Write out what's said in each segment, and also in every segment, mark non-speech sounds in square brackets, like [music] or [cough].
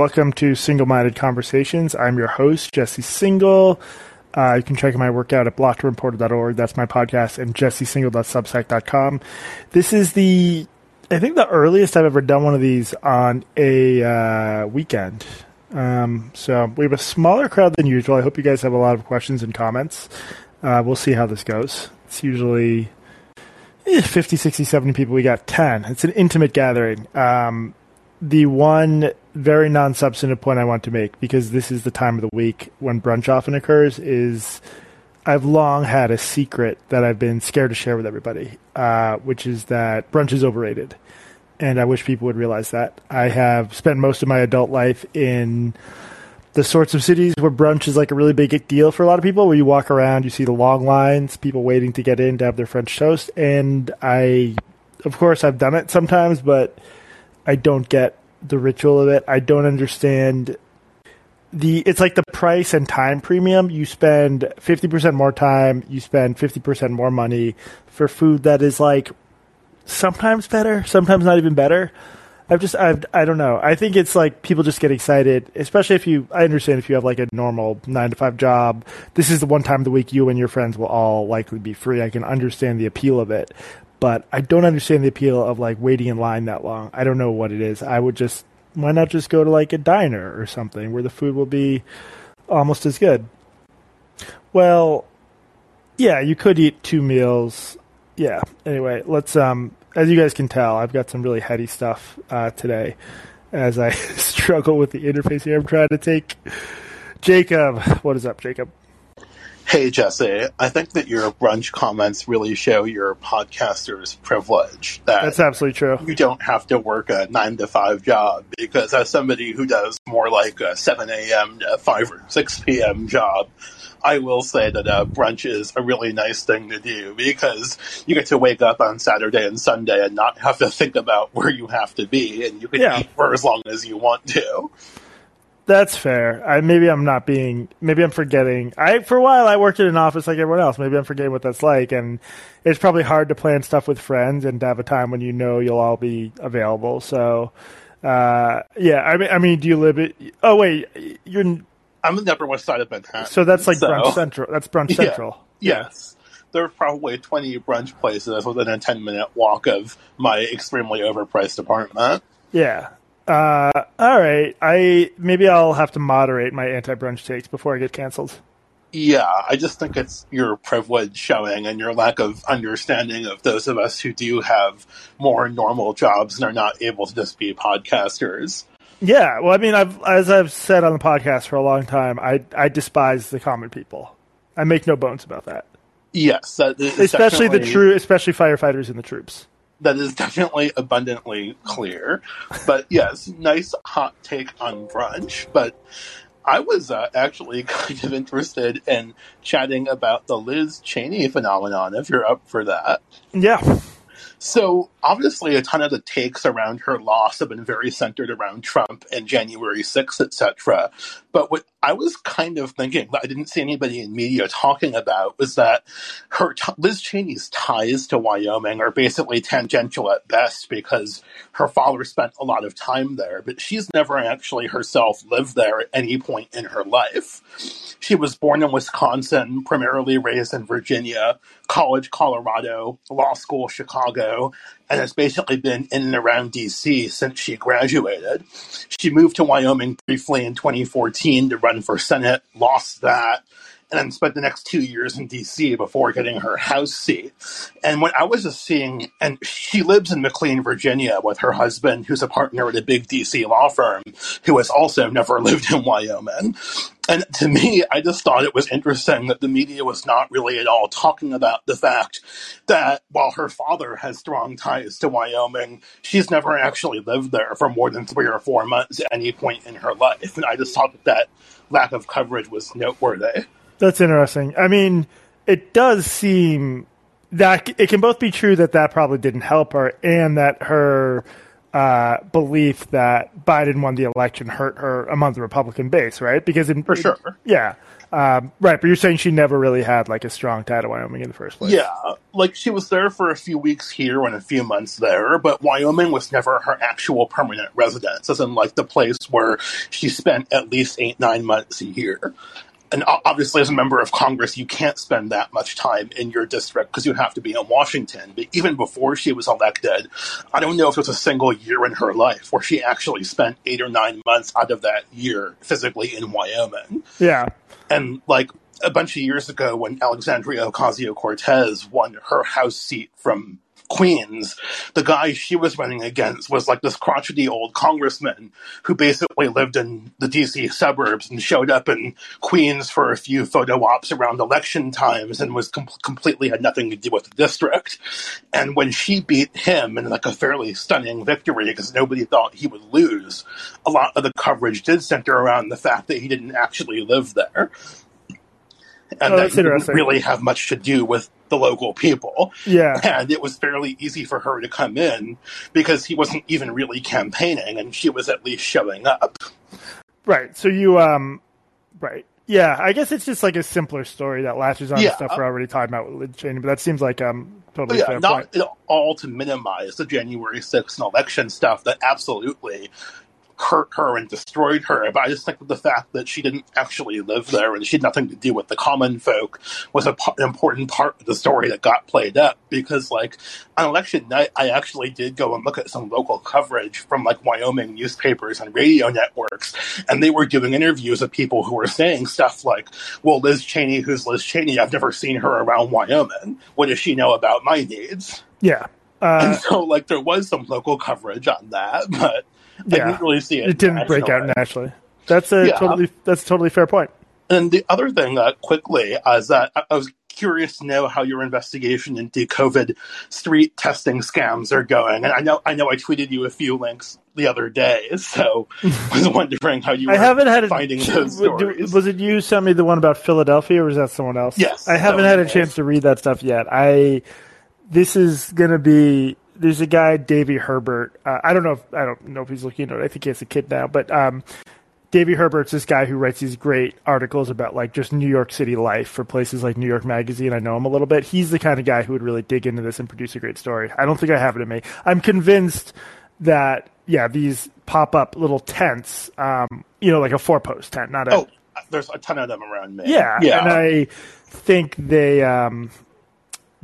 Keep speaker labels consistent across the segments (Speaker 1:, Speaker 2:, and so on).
Speaker 1: Welcome to Single Minded Conversations. I'm your host, Jesse Singal. Uh, you can check my work out at blockedandreported.org. That's my podcast, and jessesingal.substack.com. This is the, I think, the earliest I've ever done one of these on a uh, weekend. Um, so we have a smaller crowd than usual. I hope you guys have a lot of questions and comments. Uh, we'll see how this goes. It's usually eh, 50, 60, 70 people. We got 10. It's an intimate gathering. Um, the one very non-substantive point I want to make because this is the time of the week when brunch often occurs is I've long had a secret that I've been scared to share with everybody, uh, which is that brunch is overrated, and I wish people would realize that. I have spent most of my adult life in the sorts of cities where brunch is like a really big deal for a lot of people, where you walk around, you see the long lines, people waiting to get in to have their French toast, and I, of course, I've done it sometimes, but I don't get the ritual of it. I don't understand the it's like the price and time premium. You spend 50% more time, you spend 50% more money for food that is like sometimes better, sometimes not even better. I've just I've I don't know. I think it's like people just get excited, especially if you I understand if you have like a normal 9 to 5 job. This is the one time of the week you and your friends will all likely be free. I can understand the appeal of it but I don't understand the appeal of like waiting in line that long. I don't know what it is. I would just why not just go to like a diner or something where the food will be almost as good. Well, yeah, you could eat two meals. Yeah. Anyway, let's um as you guys can tell, I've got some really heady stuff uh, today as I [laughs] struggle with the interface here. I'm trying to take Jacob. What is up, Jacob?
Speaker 2: Hey, Jesse, I think that your brunch comments really show your podcaster's privilege. That
Speaker 1: That's absolutely true.
Speaker 2: You don't have to work a nine to five job because, as somebody who does more like a 7 a.m. to 5 or 6 p.m. job, I will say that uh, brunch is a really nice thing to do because you get to wake up on Saturday and Sunday and not have to think about where you have to be, and you can
Speaker 1: Yeah.
Speaker 2: eat for as long as you want to.
Speaker 1: That's fair. I maybe I'm not being maybe I'm forgetting. I for a while I worked in an office like everyone else. Maybe I'm forgetting what that's like and it's probably hard to plan stuff with friends and to have a time when you know you'll all be available. So uh yeah, I mean I mean do you live it Oh wait, you're
Speaker 2: I'm in the Upper West Side of Manhattan.
Speaker 1: so that's like
Speaker 2: so-
Speaker 1: brunch central. That's brunch
Speaker 2: Yeah.
Speaker 1: central.
Speaker 2: Yes. There are probably 20 brunch places within a 10 minute walk of my extremely overpriced apartment.
Speaker 1: Yeah. Uh all right. I maybe I'll have to moderate my anti-brunch takes before I get canceled.
Speaker 2: Yeah, I just think it's your privilege showing and your lack of understanding of those of us who do have more normal jobs and are not able to just be podcasters.
Speaker 1: Yeah, well, I mean, I've as I've said on the podcast for a long time, I I despise the common people. I make no bones about that,
Speaker 2: Yes, that
Speaker 1: especially the true, especially firefighters and the troops.
Speaker 2: That is [laughs] definitely abundantly clear. But yes, nice hot take on brunch. But I was uh, actually [laughs] kind of interested in chatting about the Liz Cheney phenomenon, if you're up for that.
Speaker 1: Yeah,
Speaker 2: So obviously, a ton of the takes around her loss have been very centered around Trump and January 6th, etc. But what I was kind of thinking that I didn't see anybody in media talking about was that her Liz Cheney's ties to Wyoming are basically tangential at best because her father spent a lot of time there, but she's never actually herself lived there at any point in her life. She was born in Wisconsin, primarily raised in Virginia, college Colorado, law school Chicago, and has basically been in and around DC since she graduated. She moved to Wyoming briefly in 2014 to run for Senate, lost that, and then spent the next two years in DC before getting her House seat. And when I was just seeing, and she lives in McLean, Virginia, with her husband, who's a partner at a big DC law firm, who has also never [laughs] lived in Wyoming. And to me, I just thought it was interesting that the media was not really at all talking about the fact that while her father has strong ties to Wyoming, she's never actually lived there for more than three or four months at any point in her life. And I just thought that that lack of coverage was noteworthy.
Speaker 1: That's interesting. I mean, it does seem that it can both be true that that probably didn't help her, and that her uh, belief that Biden won the election hurt her among the Republican base, right? Because in,
Speaker 2: For sure.
Speaker 1: yeah, um, right. But you're saying she never really had like a strong tie to Wyoming in the first place.
Speaker 2: Yeah, like she was there for a few weeks here and a few months there, but Wyoming was never her actual permanent residence, as in like the place where she spent at least eight, nine months a year. And obviously, as a member of Congress, you can't spend that much time in your district because you have to be in Washington. But even before she was elected, I don't know if there was a single year in her life where she actually spent eight or nine months out of that year physically in Wyoming.
Speaker 1: Yeah.
Speaker 2: And like a bunch of years ago, when Alexandria Ocasio Cortez won her House seat from Queens, the guy she was running against was like this crotchety old congressman who basically lived in the DC suburbs and showed up in Queens for a few photo ops around election times and was com- completely had nothing to do with the district. And when she beat him in like a fairly stunning victory because nobody thought he would lose, a lot of the coverage did center around the fact that he didn't actually live there. And
Speaker 1: Oh,
Speaker 2: that didn't really have much to do with the local people.
Speaker 1: Yeah.
Speaker 2: And it was fairly easy for her to come in because he wasn't even really campaigning and she was at least showing up.
Speaker 1: Right. So you um right. Yeah, I guess it's just like a simpler story that latches on to
Speaker 2: Yeah.
Speaker 1: stuff we're already talking about with Liz Cheney, but that seems like um
Speaker 2: But
Speaker 1: totally
Speaker 2: yeah,
Speaker 1: fair
Speaker 2: not
Speaker 1: point.
Speaker 2: at all to minimize the January 6th election stuff that absolutely hurt her and destroyed her. But I just think that the fact that she didn't actually live there and she had nothing to do with the common folk was a, p- an important part of the story that got played up. Because, like, on election night, I actually did go and look at some local coverage from, like, Wyoming newspapers and radio networks. And they were doing interviews of people who were saying stuff like, well, Liz Cheney, who's Liz Cheney? I've never seen her around Wyoming. What does she know about my needs?
Speaker 1: Yeah. Uh,
Speaker 2: And so, like, there was some local coverage on that, but I
Speaker 1: Yeah.
Speaker 2: didn't really see it.
Speaker 1: it didn't break out
Speaker 2: nationally.
Speaker 1: That's a
Speaker 2: Yeah.
Speaker 1: totally that's a totally fair point.
Speaker 2: And the other thing, uh, quickly, is that I, I was curious to know how your investigation into COVID street testing scams are going. And I know, I know, I tweeted you a few links the other day, [laughs] so I was wondering how you.
Speaker 1: I
Speaker 2: were
Speaker 1: haven't had a
Speaker 2: finding those stories.
Speaker 1: Was it you sent me the one about Philadelphia, or was that someone else?
Speaker 2: Yes,
Speaker 1: I haven't had a chance to read that stuff yet. I this is gonna be. There's a guy, Davey Herbert. Uh, I don't know. If, I don't know if he's looking at it. I think he has a kid now, but um, Davey Herbert's this guy who writes these great articles about like just New York City life for places like New York Magazine. I know him a little bit. He's the kind of guy who would really dig into this and produce a great story. I don't think I have it in me. I'm convinced that yeah, these pop up little tents, um, you know, like a four post tent, not a
Speaker 2: oh, there's a ton of them around me.
Speaker 1: yeah,
Speaker 2: yeah.
Speaker 1: and I think they. Um,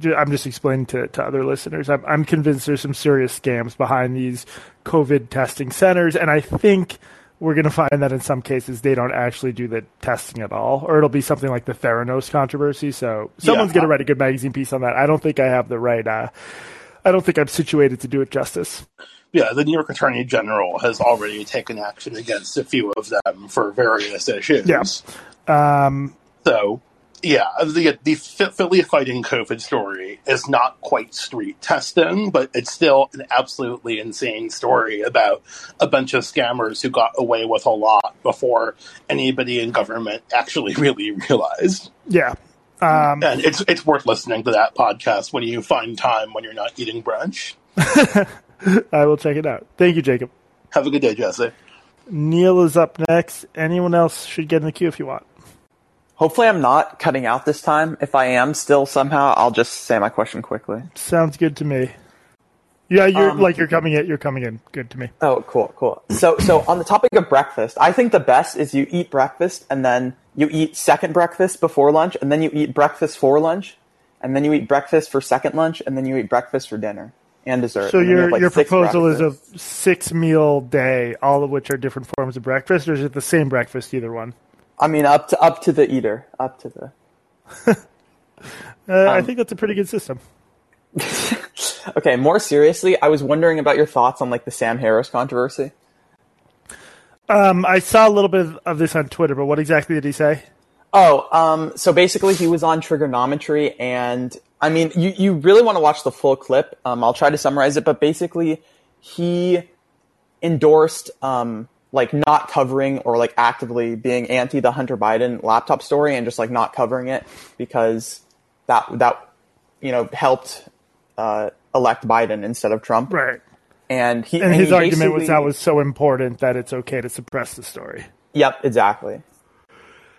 Speaker 1: I'm just explaining to, to other listeners. I'm, I'm convinced there's some serious scams behind these COVID testing centers, and I think we're going to find that in some cases they don't actually do the testing at all, or it'll be something like the Theranos controversy. So someone's
Speaker 2: Yeah.
Speaker 1: going to write a good magazine piece on that. I don't think I have the right. Uh, I don't think I'm situated to do it justice.
Speaker 2: yeah, the New York Attorney General has already taken action against a few of them for various issues.
Speaker 1: Yeah. Um,
Speaker 2: So, yeah, the the Philly fighting COVID story is not quite street testing, but it's still an absolutely insane story about a bunch of scammers who got away with a lot before anybody in government actually [laughs] really realized.
Speaker 1: yeah. Um,
Speaker 2: And it's it's worth listening to that podcast when you find time when you're not eating brunch. [laughs]
Speaker 1: I will check it out. Thank you, Jacob.
Speaker 2: Have a good day, Jesse.
Speaker 1: Neil is up next. Anyone else should get in the queue if you want.
Speaker 3: Hopefully, I'm not cutting out this time. If I am still somehow, I'll just say my question quickly.
Speaker 1: Sounds good to me. Yeah, you're
Speaker 3: Um,
Speaker 1: like you're coming in. You're coming in. Good to me.
Speaker 3: Oh, cool, cool. So, so on the topic of breakfast, I think the best is you eat breakfast and then you eat second breakfast before lunch, and then you eat breakfast for lunch, and then you eat breakfast for second lunch, and then you eat breakfast for dinner and dessert.
Speaker 1: So
Speaker 3: and you
Speaker 1: your
Speaker 3: like,
Speaker 1: your proposal is a six meal day, all of which are different forms of breakfast, or is it the same breakfast either one?
Speaker 3: I mean, up to up to the eater, up to the. [laughs]
Speaker 1: Uh, I
Speaker 3: Um,
Speaker 1: think that's a pretty good system. [laughs]
Speaker 3: Okay, more seriously, I was wondering about your thoughts on like the Sam Harris controversy.
Speaker 1: Um, I saw a little bit of- of this on Twitter, but what exactly did he say?
Speaker 3: Oh, um, so basically he was on Triggernometry and I mean, you, you really want to watch the full clip. Um, I'll try to summarize it, but basically he endorsed, um, like not covering or like actively being anti the Hunter Biden laptop story and just like not covering it because that, that, you know, helped, uh, elect Biden instead of Trump.
Speaker 1: Right.
Speaker 3: and he
Speaker 1: and,
Speaker 3: and
Speaker 1: his
Speaker 3: he
Speaker 1: argument was that was so important that it's okay to suppress the story.
Speaker 3: Yep, exactly.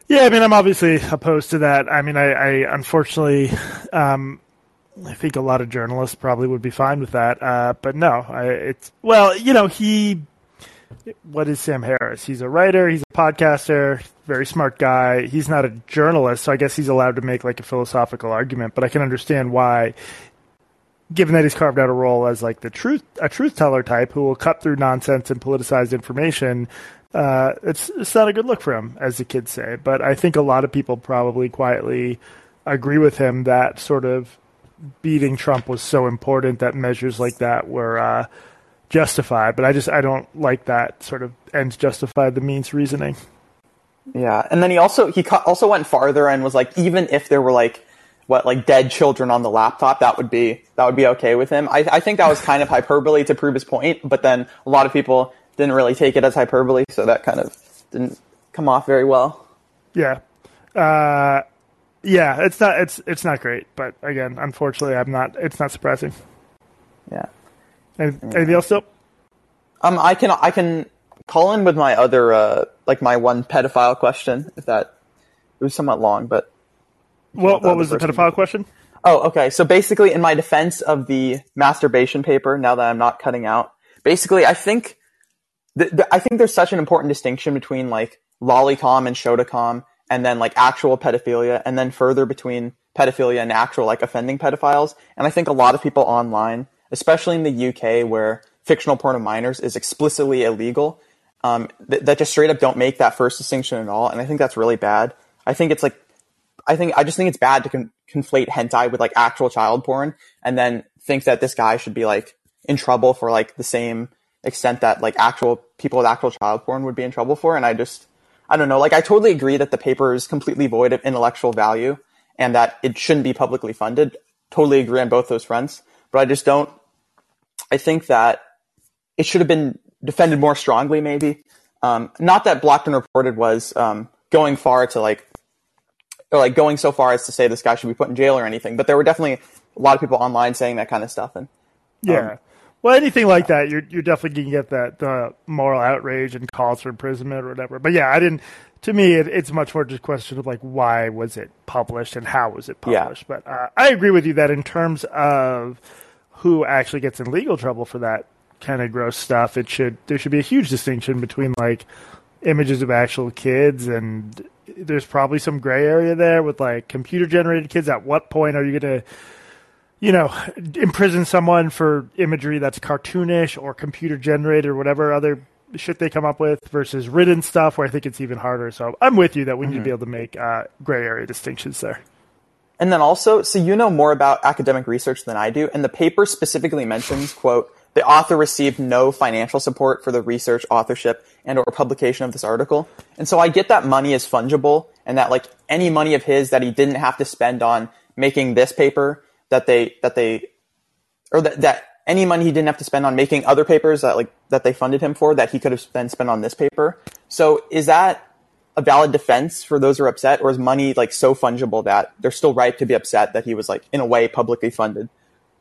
Speaker 1: Yeah, I mean, I'm obviously opposed to that. I mean, I, I unfortunately, um, I think a lot of journalists probably would be fine with that. Uh, but no, I, it's well, you know, he. What is Sam Harris? He's a writer. He's a podcaster. Very smart guy. He's not a journalist, so I guess he's allowed to make like a philosophical argument. But I can understand why, given that he's carved out a role as like the truth a truth teller type who will cut through nonsense and politicized information. Uh, it's it's not a good look for him, as the kids say. But I think a lot of people probably quietly agree with him that sort of beating Trump was so important that measures like that were uh, justified. But I just I don't like that sort of ends justify the means reasoning.
Speaker 3: Yeah, and then he also he also went farther and was like, even if there were like what like dead children on the laptop, that would be that would be okay with him. I, I think that was kind of hyperbole to prove his point, but then a lot of people didn't really take it as hyperbole, so that kind of didn't come off very well.
Speaker 1: Yeah. Uh, yeah, it's not it's it's not great, but again, unfortunately, I'm not. It's not surprising.
Speaker 3: Yeah.
Speaker 1: Any- Anything else, still?
Speaker 3: Um, I can I can call in with my other uh like my one pedophile question if that it was somewhat long, but
Speaker 1: What what was the pedophile question?
Speaker 3: Oh, okay. So basically, in my defense of the masturbation paper, now that I'm not cutting out, basically, I think, th- th- I think there's such an important distinction between like lolicon and shotacon, and then like actual pedophilia, and then further between pedophilia and actual like offending pedophiles. And I think a lot of people online, especially in the UK, where fictional porn of minors is explicitly illegal, um, th- that just straight up don't make that first distinction at all. And I think that's really bad. I think it's like I think I just think it's bad to con- conflate hentai with like actual child porn, and then think that this guy should be like in trouble for like the same extent that like actual people with actual child porn would be in trouble for. And I just I don't know. Like I totally agree that the paper is completely void of intellectual value and that it shouldn't be publicly funded. Totally agree on both those fronts, but I just don't. I think that it should have been defended more strongly, maybe. Um, not that Blocked and Reported was um, going far to like or like going so far as to say this guy should be put in jail or anything. But there were definitely a lot of people online saying that kind of stuff. And
Speaker 1: Yeah.
Speaker 3: Um,
Speaker 1: well, anything like that, you're you're definitely going to get that the moral outrage and calls for imprisonment or whatever. But yeah, I didn't. To me, it, it's much more just a question of like why was it published and how was it
Speaker 3: Yeah.
Speaker 1: published. But uh, I agree with you that in terms of who actually gets in legal trouble for that kind of gross stuff, it should there should be a huge distinction between like images of actual kids and there's probably some gray area there with like computer generated kids. At what point are you going to you know, imprison someone for imagery that's cartoonish or computer generated or whatever other shit they come up with versus written stuff where I think it's even harder. So I'm with you that we need to be able to make uh, gray area distinctions there.
Speaker 3: And then also, so you know more about academic research than I do, and the paper specifically mentions quote the author received no financial support for the research, authorship, and or publication of this article. And so I get that money is fungible and that like any money of his that he didn't have to spend on making this paper that they that they or that, that any money he didn't have to spend on making other papers that like that they funded him for that he could have then spent on this paper. So is that a valid defense for those who are upset, or is money like so fungible that they're still right to be upset that he was like in a way publicly funded?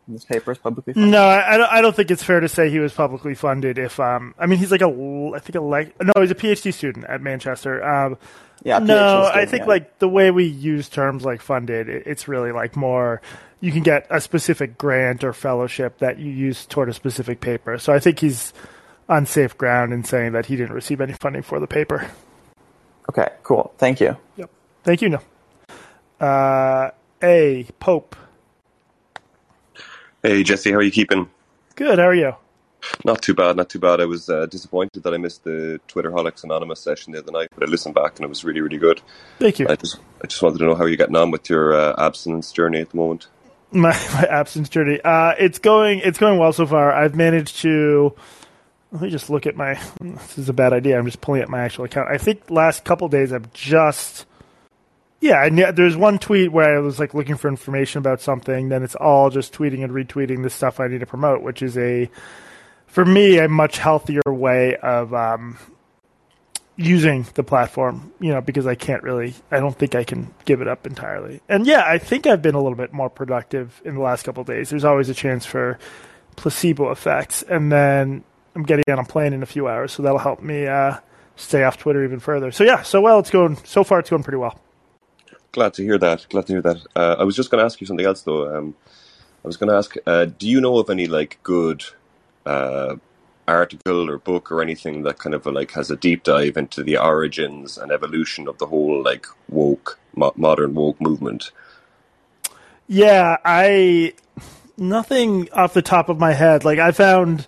Speaker 3: This paper is publicly funded.
Speaker 1: No, I don't, I don't think it's fair to say he was publicly funded. If um, I mean, he's like a I think a like, no, he's a PhD student at Manchester. Um,
Speaker 3: Yeah,
Speaker 1: no, I think
Speaker 3: yeah.
Speaker 1: like the way we use terms like funded, it, it's really like more. You can get a specific grant or fellowship that you use toward a specific paper. So I think he's on safe ground in saying that he didn't receive any funding for the paper.
Speaker 3: Okay, cool. Thank you.
Speaker 1: Yep. Thank you. No. Uh, a Pope.
Speaker 4: Hey Jesse, how are you keeping?
Speaker 1: Good. How are you?
Speaker 4: Not too bad, not too bad. I was uh, disappointed that I missed the Twitter Holics Anonymous session the other night, but I listened back and it was really, really good.
Speaker 1: Thank you.
Speaker 4: I just, I just wanted to know how you're getting on with your uh, abstinence journey at the moment.
Speaker 1: my, [laughs] my absence journey. Uh, it's going it's going well so far. I've managed to. Let me just look at my. This is a bad idea. I'm just pulling up my actual account. I think last couple days I've just. Yeah, knew, there's one tweet where I was like looking for information about something. Then it's all just tweeting and retweeting the stuff I need to promote, which is a, for me, a much healthier way of um, using the platform, you know, because I can't really, I don't think I can give it up entirely. And yeah, I think I've been a little bit more productive in the last couple days. There's always a chance for placebo effects, and then I'm getting on a plane in a few hours, so that'll help me uh, stay off Twitter even further. So yeah, so well, it's going so far. It's going pretty well.
Speaker 4: Glad to hear that. Glad to hear that. Uh, I was just going to ask you something else though. Um, I was going to ask, uh, do you know of any like good uh, article or book or anything that kind of like has a deep dive into the origins and evolution of the whole like woke mo- modern woke movement?
Speaker 1: Yeah, I nothing off the top of my head. Like I found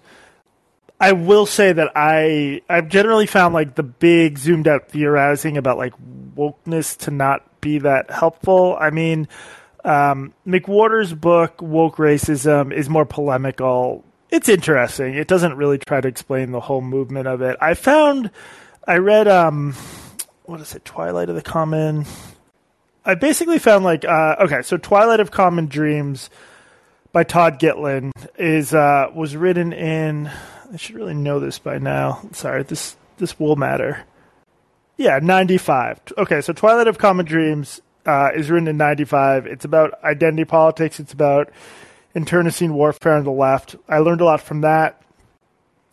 Speaker 1: I will say that I I've generally found like the big zoomed out theorizing about like wokeness to not be that helpful. I mean, um, McWhorter's book Woke Racism is more polemical. It's interesting. It doesn't really try to explain the whole movement of it. I found I read um what is it Twilight of the Common I basically found like uh, okay, so Twilight of Common Dreams by Todd Gitlin is uh, was written in I should really know this by now. Sorry, this this will matter. Yeah, 95. Okay, so Twilight of Common Dreams uh, is written in 95. It's about identity politics. It's about internecine warfare on the left. I learned a lot from that.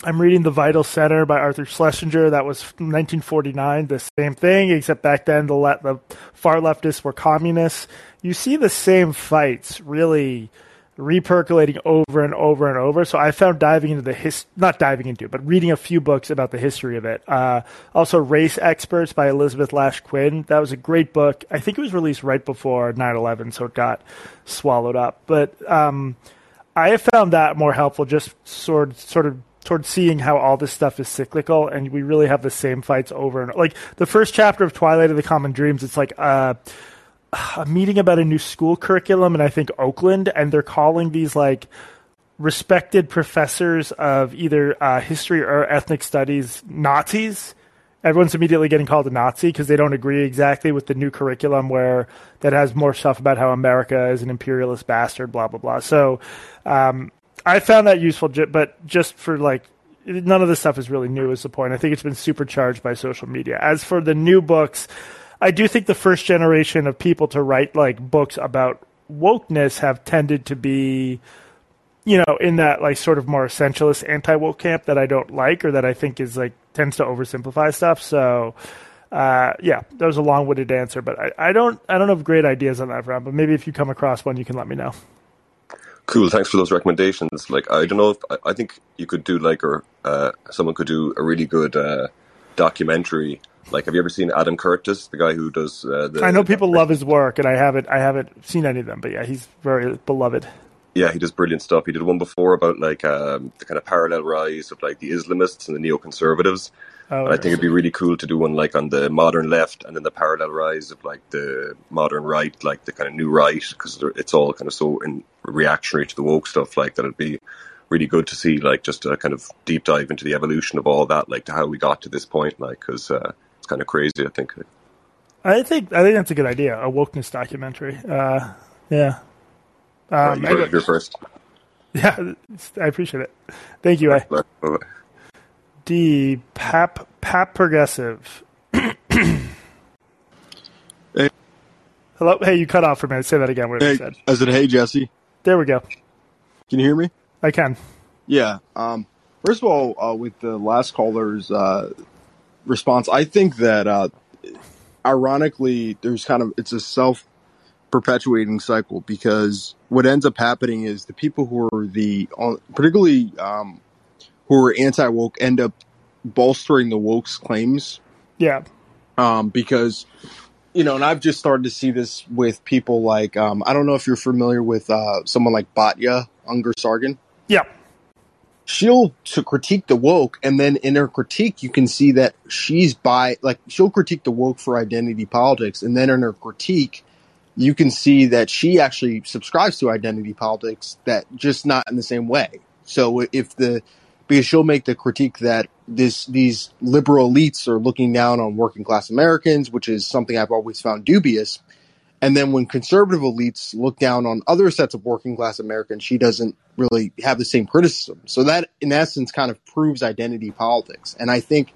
Speaker 1: I'm reading The Vital Center by Arthur Schlesinger. That was 1949, the same thing, except back then the, le- the far leftists were communists. You see the same fights really repercolating over and over and over. So I found diving into the his not diving into, but reading a few books about the history of it. Uh, also, Race Experts by Elisabeth Lasch-Quinn. That was a great book. I think it was released right before 9/11, so it got swallowed up. But um, I have found that more helpful, just sort sort of towards seeing how all this stuff is cyclical and we really have the same fights over and like the first chapter of Twilight of the Common Dreams. It's like. Uh, a meeting about a new school curriculum in I think Oakland, and they're calling these like respected professors of either uh, history or ethnic studies Nazis. Everyone's immediately getting called a Nazi because they don't agree exactly with the new curriculum where that has more stuff about how America is an imperialist bastard, blah blah blah. So um, I found that useful, but just for like none of this stuff is really new. Is the point? I think it's been supercharged by social media. As for the new books. I do think the first generation of people to write like books about wokeness have tended to be, you know, in that like sort of more essentialist anti woke camp that I don't like or that I think is like tends to oversimplify stuff. So, uh, yeah, that was a long winded answer, but I, I don't I don't have great ideas on that front. But maybe if you come across one, you can let me know.
Speaker 4: Cool. Thanks for those recommendations. Like, I don't know if I, I think you could do like, or uh, someone could do a really good uh, documentary like, have you ever seen Adam Curtis, the guy who does? Uh, the,
Speaker 1: I know people love his work, and I haven't, I haven't seen any of them, but yeah, he's very beloved.
Speaker 4: Yeah, he does brilliant stuff. He did one before about like um, the kind of parallel rise of like the Islamists and the neoconservatives. Oh, and I think it'd be really cool to do one like on the modern left and then the parallel rise of like the modern right, like the kind of new right, because it's all kind of so in reactionary to the woke stuff. Like that, it'd be really good to see like just a kind of deep dive into the evolution of all that, like to how we got to this point, like because uh, it's kind of crazy. I think.
Speaker 1: I think I think that's a good idea. A wokeness documentary. Uh, yeah.
Speaker 4: Um, right, you here first.
Speaker 1: Yeah, I appreciate it. Thank you. Bye. Bye. D Pap Pap Progressive. [clears throat] hey. Hello. Hey, you cut off for a minute. Say that again. What
Speaker 5: hey,
Speaker 1: you said.
Speaker 5: I said, "Hey, Jesse."
Speaker 1: There we go.
Speaker 5: Can you hear me?
Speaker 1: I can.
Speaker 5: Yeah. Um, first of all, uh, with the last caller's uh, response. I think that uh, ironically, there's kind of it's a self perpetuating cycle because what ends up happening is the people who are the particularly um, who are anti woke end up bolstering the woke's claims.
Speaker 1: Yeah.
Speaker 5: Um, because you know, and I've just started to see this with people like um, I don't know if you're familiar with uh, someone like Batya Ungar-Sargon.
Speaker 1: Yeah
Speaker 5: she'll to critique the woke and then in her critique you can see that she's by like she'll critique the woke for identity politics and then in her critique you can see that she actually subscribes to identity politics that just not in the same way. So if the because she'll make the critique that this these liberal elites are looking down on working class americans which is something i've always found dubious and then when conservative elites look down on other sets of working class Americans, she doesn't really have the same criticism. So that, in essence, kind of proves identity politics. And I think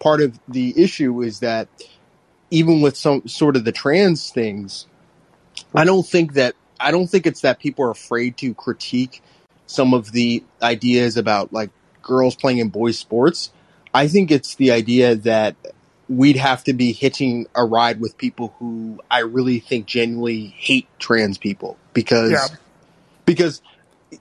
Speaker 5: part of the issue is that even with some sort of the trans things, I don't think that I don't think it's that people are afraid to critique some of the ideas about like girls playing in boys sports. I think it's the idea that we'd have to be hitching a ride with people who I really think genuinely hate trans people because yeah. because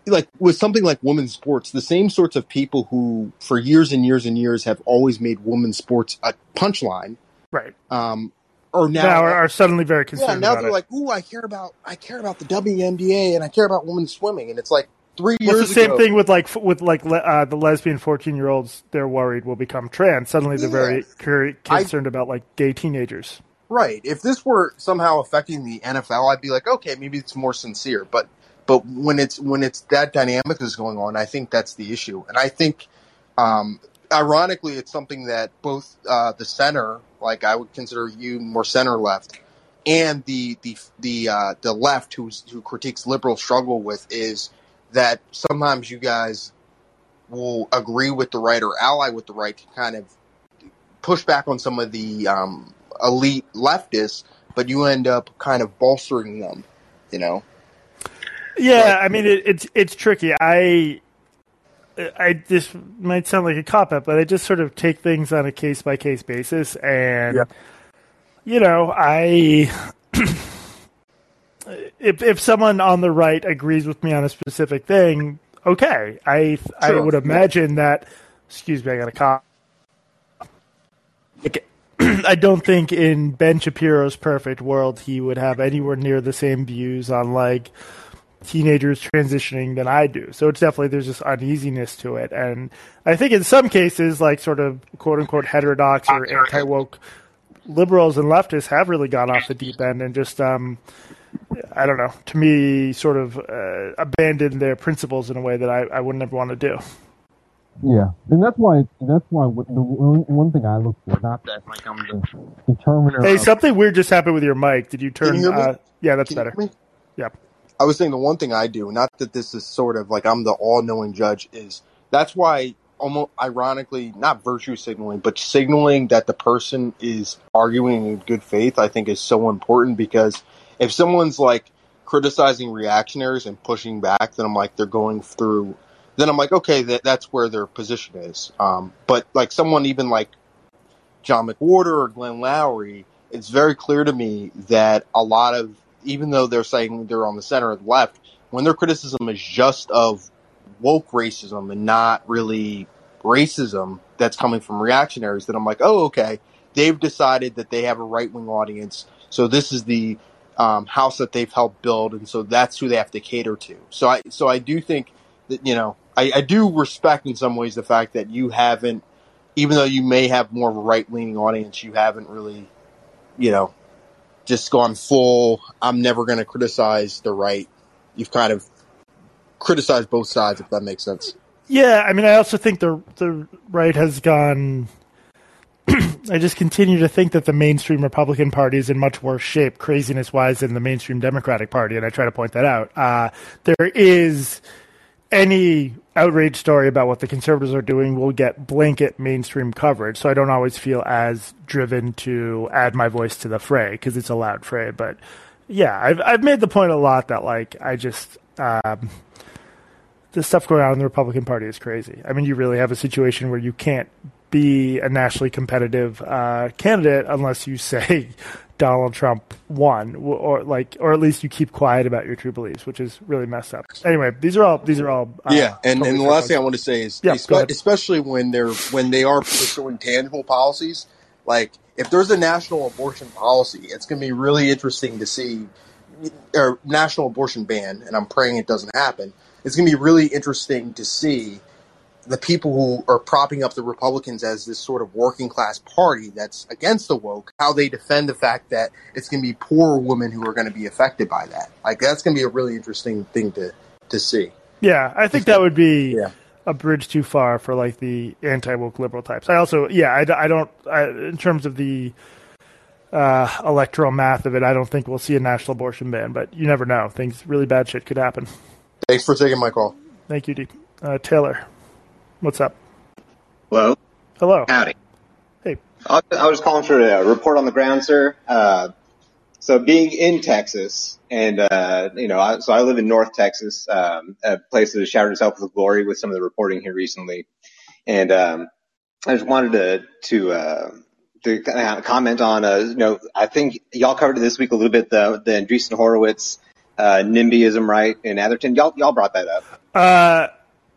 Speaker 5: like with something like women's sports, the same sorts of people who for years and years and years have always made women's sports a punchline,
Speaker 1: right?
Speaker 5: Um, or now,
Speaker 1: now are, are, suddenly very concerned.
Speaker 5: Yeah, now they're
Speaker 1: it.
Speaker 5: like, "Ooh, I care about I care about the WNBA and I care about women's swimming," and it's like, three
Speaker 1: well,
Speaker 5: years.
Speaker 1: the same
Speaker 5: ago,
Speaker 1: thing with like with like uh, the lesbian fourteen year olds. They're worried will become trans. Suddenly, they're yeah. very concerned I, about like gay teenagers.
Speaker 5: Right. If this were somehow affecting the NFL, I'd be like, okay, maybe it's more sincere. But but when it's when it's that dynamic is going on, I think that's the issue. And I think, um, ironically, it's something that both uh, the center, like I would consider you more center left, and the the the uh, the left, who's, who critiques liberal struggle with, is that sometimes you guys will agree with the right or ally with the right to kind of push back on some of the um, elite leftists, but you end up kind of bolstering them, you know?
Speaker 1: Yeah, I mean it, it's it's tricky. I I this might sound like a cop out, but I just sort of take things on a case by case basis, and yeah. you know, I [clears throat] if if someone on the right agrees with me on a specific thing, okay. I sure. I would imagine that. Excuse me, I got a cop. [clears throat] I don't think in Ben Shapiro's perfect world he would have anywhere near the same views on like teenagers transitioning than I do. So it's definitely there's this uneasiness to it, and I think in some cases, like sort of quote unquote heterodox or anti woke liberals and leftists have really gone off the deep end and just um, I don't know, to me, sort of uh, abandoned their principles in a way that I, I wouldn't ever want to do.
Speaker 6: Yeah, and that's why that's why the one thing I look for, not that like I'm the determiner.
Speaker 1: Hey, of, something weird just happened with your mic. Did you turn? You uh, yeah, that's better. Yeah.
Speaker 5: I was saying the one thing I do, not that this is sort of like I'm the all-knowing judge, is that's why almost ironically, not virtue signaling, but signaling that the person is arguing in good faith, I think is so important because if someone's like criticizing reactionaries and pushing back, then I'm like they're going through. Then I'm like, okay, that, that's where their position is. Um, but like someone even like John McWhorter or Glenn Loury, it's very clear to me that a lot of even though they're saying they're on the center or the left, when their criticism is just of woke racism and not really racism that's coming from reactionaries, then I'm like, oh, okay, they've decided that they have a right wing audience. So this is the um, house that they've helped build, and so that's who they have to cater to. So I so I do think that you know I, I do respect in some ways the fact that you haven't, even though you may have more of a right leaning audience, you haven't really, you know, just gone full. I'm never going to criticize the right. You've kind of criticized both sides, if that makes sense.
Speaker 1: Yeah, I mean, I also think the the right has gone I just continue to think that the mainstream Republican Party is in much worse shape, craziness wise, than the mainstream Democratic Party, and I try to point that out. Uh, there is any outrage story about what the conservatives are doing will get blanket mainstream coverage, so I don't always feel as driven to add my voice to the fray because it's a loud fray. But yeah, I've I've made the point a lot that like I just. Um, the stuff going on in the Republican Party is crazy. I mean, you really have a situation where you can't be a nationally competitive uh, candidate unless you say [laughs] Donald Trump won, or like, or at least you keep quiet about your true beliefs, which is really messed up. Anyway, these are all these are all
Speaker 5: uh, yeah. And, totally and the last thing I want to say is, yeah, especially when they're when they are pursuing tangible policies, like if there's a national abortion policy, it's going to be really interesting to see or national abortion ban, and I'm praying it doesn't happen. It's going to be really interesting to see the people who are propping up the Republicans as this sort of working class party that's against the woke, how they defend the fact that it's going to be poor women who are going to be affected by that. Like that's going to be a really interesting thing to to see.
Speaker 1: Yeah, I think that would be yeah. a bridge too far for like the anti woke liberal types. I also, yeah, I, I don't I, in terms of the uh, electoral math of it. I don't think we'll see a national abortion ban, but you never know. Things really bad shit could happen.
Speaker 5: Thanks for taking my call.
Speaker 1: Thank you, Deep. Uh, Taylor. What's up?
Speaker 7: Hello.
Speaker 1: Hello.
Speaker 7: Howdy.
Speaker 1: Hey.
Speaker 7: I was calling for a report on the ground, sir. Uh, so being in Texas, and uh, you know, I, so I live in North Texas, um, a place that has showered itself with glory with some of the reporting here recently, and um, I just wanted to to uh, to kind of comment on, uh, you know, I think y'all covered it this week a little bit the the Andreessen Horowitz uh, NIMBYism, right? In Atherton, y'all y'all brought that up.
Speaker 1: Uh,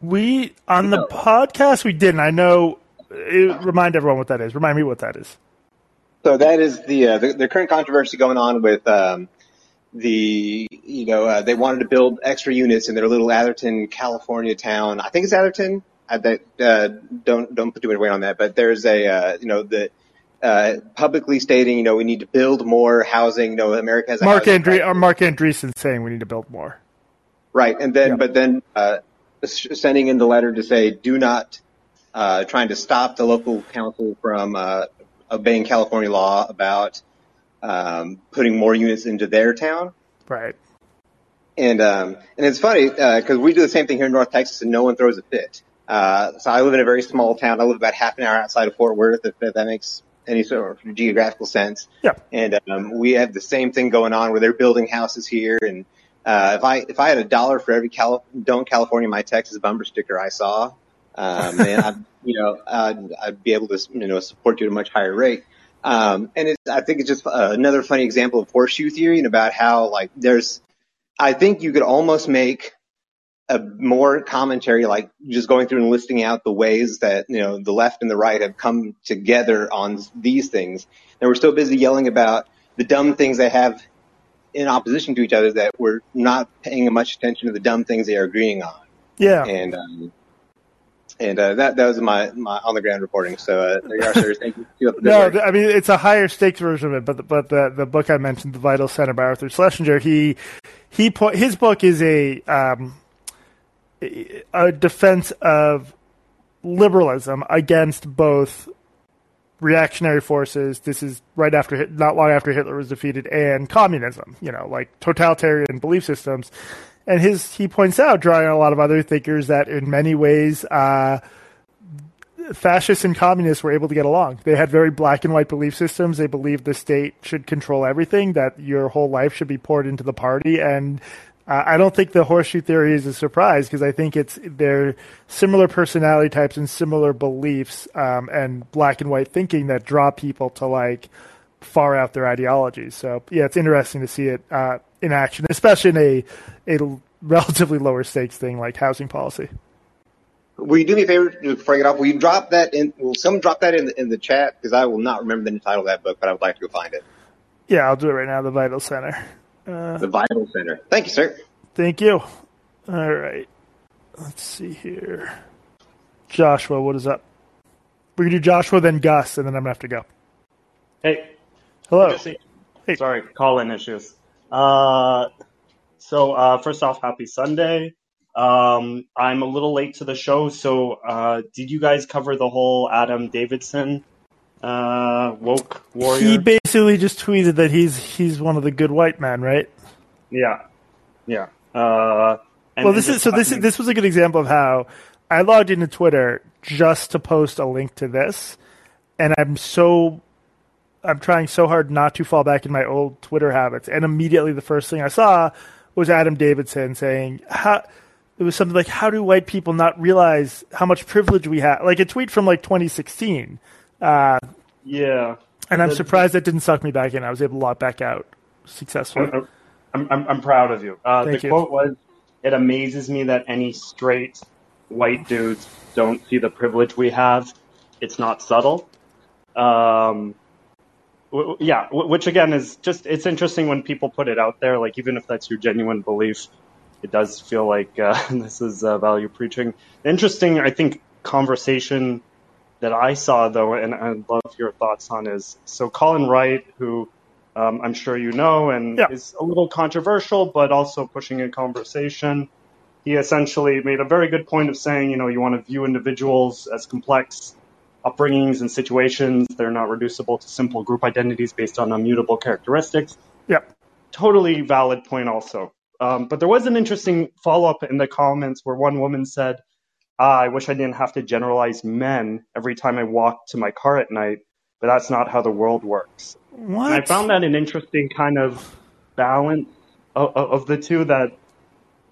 Speaker 1: we on the no. podcast we didn't. I know. It, remind everyone what that is. Remind me what that is.
Speaker 7: So that is the, uh, the, the current controversy going on with um, the you know uh, they wanted to build extra units in their little Atherton, California town. I think it's Atherton. I, that, uh, don't don't put too much weight on that. But there's a uh, you know the uh, publicly stating you know we need to build more housing. You know America has
Speaker 1: Mark Andre- or Marc Andreessen saying we need to build more.
Speaker 7: Right, and then yeah. but then uh, sending in the letter to say do not uh, trying to stop the local council from uh, obeying California law about um, putting more units into their town.
Speaker 1: Right.
Speaker 7: And um, and it's funny because uh, we do the same thing here in North Texas, and no one throws a fit. Uh, so I live in a very small town. I live about half an hour outside of Fort Worth, if, if that makes any sort of geographical sense.
Speaker 1: Yeah.
Speaker 7: And um, we have the same thing going on where they're building houses here. And uh, if I if I had a dollar for every Cal- "Don't California My Texas" bumper sticker I saw, um, man, I'd, [laughs] you know, I'd, I'd, be able to, you know, support you at a much higher rate. Um, and I think it's just uh, another funny example of horseshoe theory and about how like there's, I think you could almost make a more commentary, like just going through and listing out the ways that, you know, the left and the right have come together on these things. And we're so busy yelling about the dumb things they have in opposition to each other that we're not paying much attention to the dumb things they are agreeing on.
Speaker 1: Yeah.
Speaker 7: And, um, and uh, that that was my, my on the ground reporting. So uh, there you are, sir. Thank you. [laughs]
Speaker 1: no, I mean it's a higher stakes version of it, but the, but the the book I mentioned, the Vital Center by Arthur Schlesinger, he he put his book is a um, a defense of liberalism against both reactionary forces. This is right after not long after Hitler was defeated, and communism. You know, like totalitarian belief systems and his he points out, drawing on a lot of other thinkers, that in many ways, uh, fascists and communists were able to get along. They had very black and white belief systems. They believed the state should control everything, that your whole life should be poured into the party, and uh, I don't think the horseshoe theory is a surprise because I think it's they're similar personality types and similar beliefs um, and black and white thinking that draw people to like far out their ideologies. So yeah, it's interesting to see it uh, in action, especially in a a [laughs] relatively lower stakes thing like housing policy.
Speaker 7: Will you do me a favor before I get off? Will you drop that in? Will someone drop that in the, in the chat? Because I will not remember the title of that book, but I would like to go find it.
Speaker 1: Yeah, I'll do it right now. The Vital Center.
Speaker 7: Uh, the Vital Center. Thank you, sir.
Speaker 1: Thank you. All right. Let's see here. Joshua, what is up? We're gonna do Joshua, then Gus, and then I'm gonna have to go.
Speaker 8: Hey.
Speaker 1: Hello.
Speaker 8: Hey. Sorry, call in issues. Uh, so uh, first off, happy Sunday. Um, I'm a little late to the show, so uh, did you guys cover the whole Adam Davidson uh, woke warrior?
Speaker 1: He basically just tweeted that he's he's one of the good white men, right?
Speaker 8: Yeah, yeah. Uh,
Speaker 1: well, this is so. This is, this was a good example of how I logged into Twitter just to post a link to this, and I'm so I'm trying so hard not to fall back in my old Twitter habits. And immediately the first thing I saw was Adam Davidson saying, how, it was something like, how do white people not realize how much privilege we have? Like a tweet from like 2016. Uh,
Speaker 8: yeah.
Speaker 1: And I'm surprised that didn't suck me back in. I was able to log back out successfully.
Speaker 8: I'm, I'm, I'm proud of you. Uh, the
Speaker 1: you.
Speaker 8: quote was, it amazes me that any straight white dudes don't see the privilege we have. It's not subtle. Um, yeah, which again is just it's interesting when people put it out there. Like even if that's your genuine belief, it does feel like uh, [laughs] this is uh, value preaching. Interesting, I think, conversation that I saw though, and I'd love your thoughts on is so Colin Wright, who um, I'm sure you know, and
Speaker 1: yeah.
Speaker 8: is a little controversial, but also pushing a conversation. He essentially made a very good point of saying, you know, you want to view individuals as complex upbringings and situations. They're not reducible to simple group identities based on immutable characteristics.
Speaker 1: Yeah.
Speaker 8: Totally valid point also. Um, but there was an interesting follow up in the comments where one woman said, ah, I wish I didn't have to generalize men every time I walk to my car at night, but that's not how the world works.
Speaker 1: What?
Speaker 8: And I found that an interesting kind of balance of, of the two. That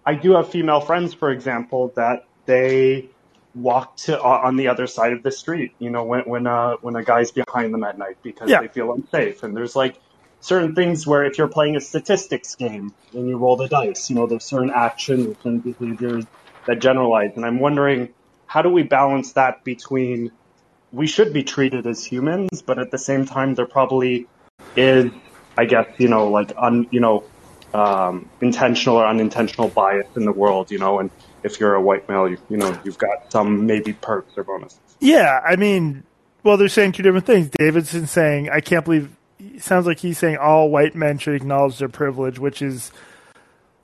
Speaker 8: I do have female friends, for example, that they walk to uh, on the other side of the street. You know, when when uh, when a guy's behind them at night because
Speaker 1: Yeah.
Speaker 8: they feel unsafe. And there's like certain things where if you're playing a statistics game and you roll the dice, you know, there's certain actions and behaviors that generalize. And I'm wondering, how do we balance that between we should be treated as humans, but at the same time, there probably is, I guess, you know, like un, you know, um, intentional or unintentional bias in the world, you know, and if you're a white male, you, you know, you've got some maybe perks or bonuses.
Speaker 1: Yeah, I mean, well, they're saying two different things. Davidson's saying, I can't believe, sounds like he's saying all white men should acknowledge their privilege, which is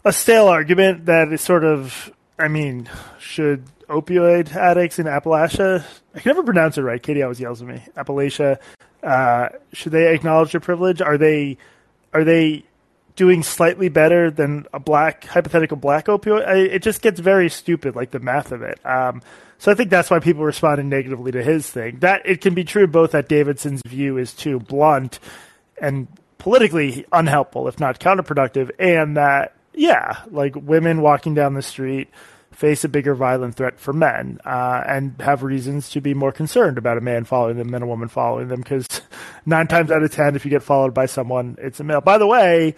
Speaker 1: a stale argument that is sort of, I mean, should opioid addicts in Appalachia, I can never pronounce it right. Katie always yells at me. Appalachia, uh, should they acknowledge their privilege? Are they, are they doing slightly better than a black hypothetical black opioid. I, it just gets very stupid, like the math of it. Um, so I think that's why people responded negatively to his thing. That it can be true both that Davidson's view is too blunt and politically unhelpful, if not counterproductive, and that yeah, like women walking down the street face a bigger violent threat for men uh, and have reasons to be more concerned about a man following them than a woman following them because [laughs] nine times out of ten, if you get followed by someone, it's a male. By the way,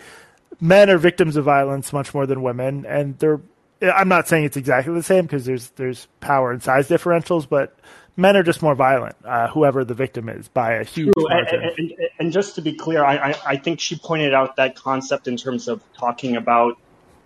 Speaker 1: men are victims of violence much more than women, and they're. I'm not saying it's exactly the same because there's there's power and size differentials, but men are just more violent, uh, whoever the victim is, by a huge
Speaker 8: True. And,
Speaker 1: margin.
Speaker 8: and, and, and just to be clear, I, I, I think she pointed out that concept in terms of talking about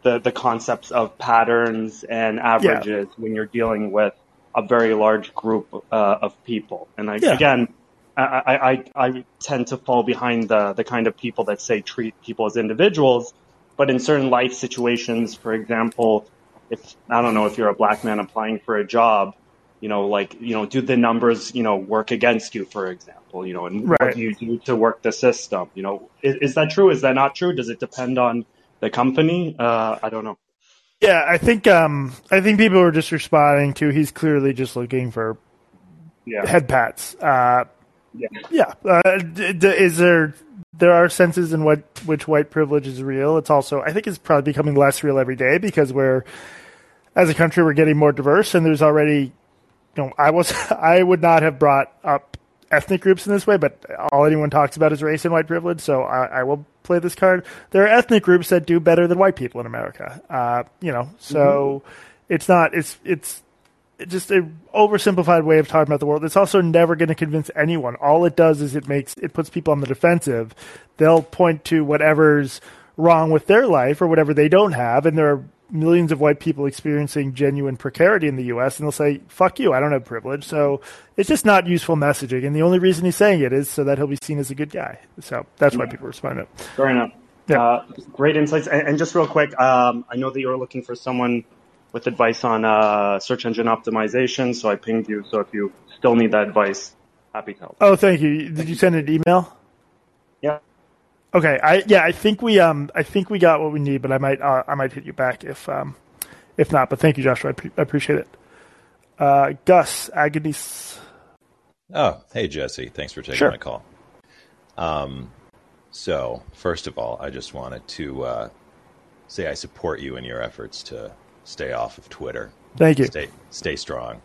Speaker 8: the, the concepts of patterns and averages when you're dealing with a very large group uh, of people. And I,
Speaker 1: Yeah.
Speaker 8: again, I, I, I, I tend to fall behind the, the kind of people that say treat people as individuals, but in certain life situations, for example, if I don't know if you're a black man applying for a job, you know, like you know, do the numbers you know work against you, for example, you know, and
Speaker 1: Right.
Speaker 8: what do you do to work the system? You know, is, is that true? Is that not true? Does it depend on the company? Uh, I don't know.
Speaker 1: Yeah, I think um, I think people are just responding to he's clearly just looking for
Speaker 8: Yeah,
Speaker 1: head pats. Uh,
Speaker 8: yeah.
Speaker 1: yeah, uh, d- d- is there there are senses in what which white privilege is real. It's also I think it's probably becoming less real every day because we're as a country we're getting more diverse and there's already you know I was [laughs] I would not have brought up ethnic groups in this way, but all anyone talks about is race and white privilege. So I, I will play this card. There are ethnic groups that do better than white people in America. Uh, you know, so it's not it's it's it's just a oversimplified way of talking about the world. It's also never going to convince anyone. All it does is it makes it puts people on the defensive. They'll point to whatever's wrong with their life or whatever they don't have, and there are millions of white people experiencing genuine precarity in the U.S. and they'll say, "Fuck you, I don't have privilege." So it's just not useful messaging, and the only reason he's saying it is so that he'll be seen as a good guy. So that's why people respond to it.
Speaker 8: Fair enough.
Speaker 1: Yeah.
Speaker 8: Uh, great insights. And, and just real quick, um, I know that you were looking for someone with advice on uh, search engine optimization, so I pinged you. So if you still need that advice, happy to help.
Speaker 1: Oh, thank you. Did you send an email?
Speaker 8: Yeah.
Speaker 1: Okay, I yeah, I think we um I think we got what we need, but I might uh, I might hit you back if um if not. But thank you, Joshua. I, pre- I appreciate it. Uh, Gus Agnes.
Speaker 9: Oh, hey Jesse, thanks for taking
Speaker 1: Sure.
Speaker 9: my call. Um, so first of all, I just wanted to uh, say I support you in your efforts to stay off of Twitter.
Speaker 1: Thank you.
Speaker 9: Stay stay strong.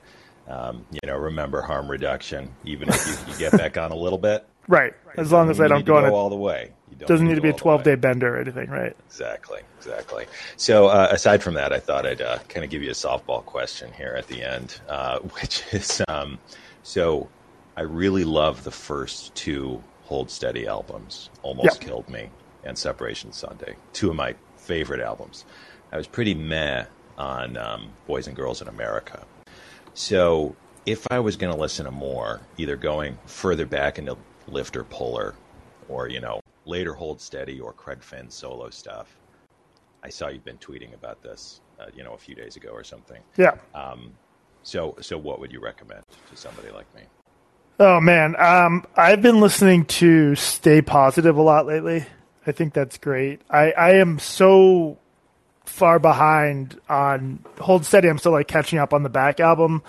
Speaker 9: Um, you know, remember harm reduction. Even if you, you get back on a little bit, [laughs]
Speaker 1: Right, as long as I don't go
Speaker 9: go all the way. Don't
Speaker 1: Doesn't need to be a
Speaker 9: go all the
Speaker 1: twelve
Speaker 9: way.
Speaker 1: day bender or anything, right?
Speaker 9: Exactly, exactly. So, uh, aside from that, I thought I'd uh, kind of give you a softball question here at the end, uh, [laughs] which is um, so I really love the first two Hold Steady albums, Almost
Speaker 1: Yeah.
Speaker 9: Killed Me and Separation Sunday, two of my favorite albums. I was pretty meh on um, Boys and Girls in America. So, if I was going to listen to more, either going further back into Lifter Puller or, you know, later Hold Steady or Craig Finn solo stuff, I saw you've been tweeting about this, uh, you know, a few days ago or something.
Speaker 1: Yeah.
Speaker 9: Um, so, so what would you recommend to somebody like me?
Speaker 1: Oh man, um, I've been listening to Stay Positive a lot lately. I think that's great. I, I am so far behind on Hold Steady. I'm still like catching up on the back album,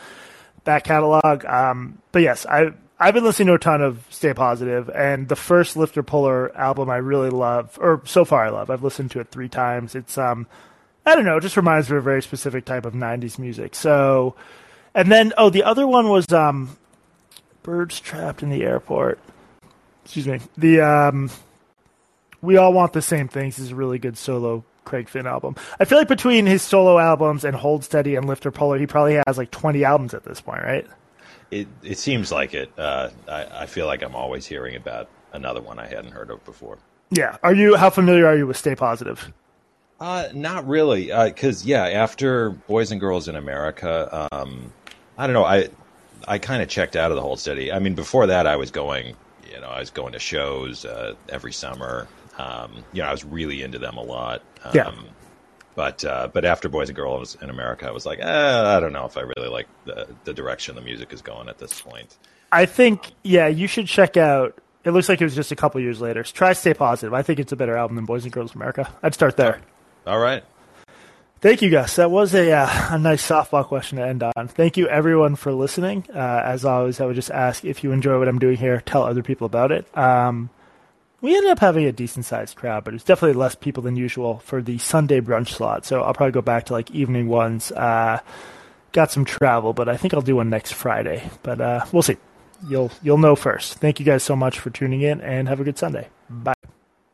Speaker 1: back catalog. Um, but yes, I I've been listening to a ton of Stay Positive, and the first Lifter Puller album I really love, or so far I love. I've listened to it three times. It's um, I don't know, it just reminds me of a very specific type of '90s music. So, and then oh, the other one was um, Birds Trapped in the Airport. Excuse me. The um, We All Want the Same Things is a really good solo Craig Finn album. I feel like between his solo albums and Hold Steady and Lifter Puller, he probably has like 20 albums at this point, right?
Speaker 9: It it seems like it. Uh, I, I feel like I'm always hearing about another one I hadn't heard of before.
Speaker 1: Yeah. Are you? How familiar are you with Stay Positive?
Speaker 9: Uh, not really, because uh, yeah, after Boys and Girls in America, um, I don't know. I I kind of checked out of the Hold Steady. I mean, before that, I was going, you know, I was going to shows uh, every summer. Um, you know, I was really into them a lot. Um,
Speaker 1: yeah.
Speaker 9: But uh, but after Boys and Girls in America, I was like, eh, I don't know if I really like the the direction the music is going at this point.
Speaker 1: I think yeah, you should check out. It looks like it was just a couple years later. So try to Stay Positive. I think it's a better album than Boys and Girls in America. I'd start there.
Speaker 9: All right.
Speaker 1: Thank you, Gus. That was a uh, a nice softball question to end on. Thank you, everyone, for listening. Uh, as always, I would just ask if you enjoy what I'm doing here, tell other people about it. Um, we ended up having a decent sized crowd, but it's definitely less people than usual for the Sunday brunch slot. So I'll probably go back to like evening ones. Uh, got some travel, but I think I'll do one next Friday. But uh, we'll see. You'll you'll know first. Thank you guys so much for tuning in, and have a good Sunday. Bye.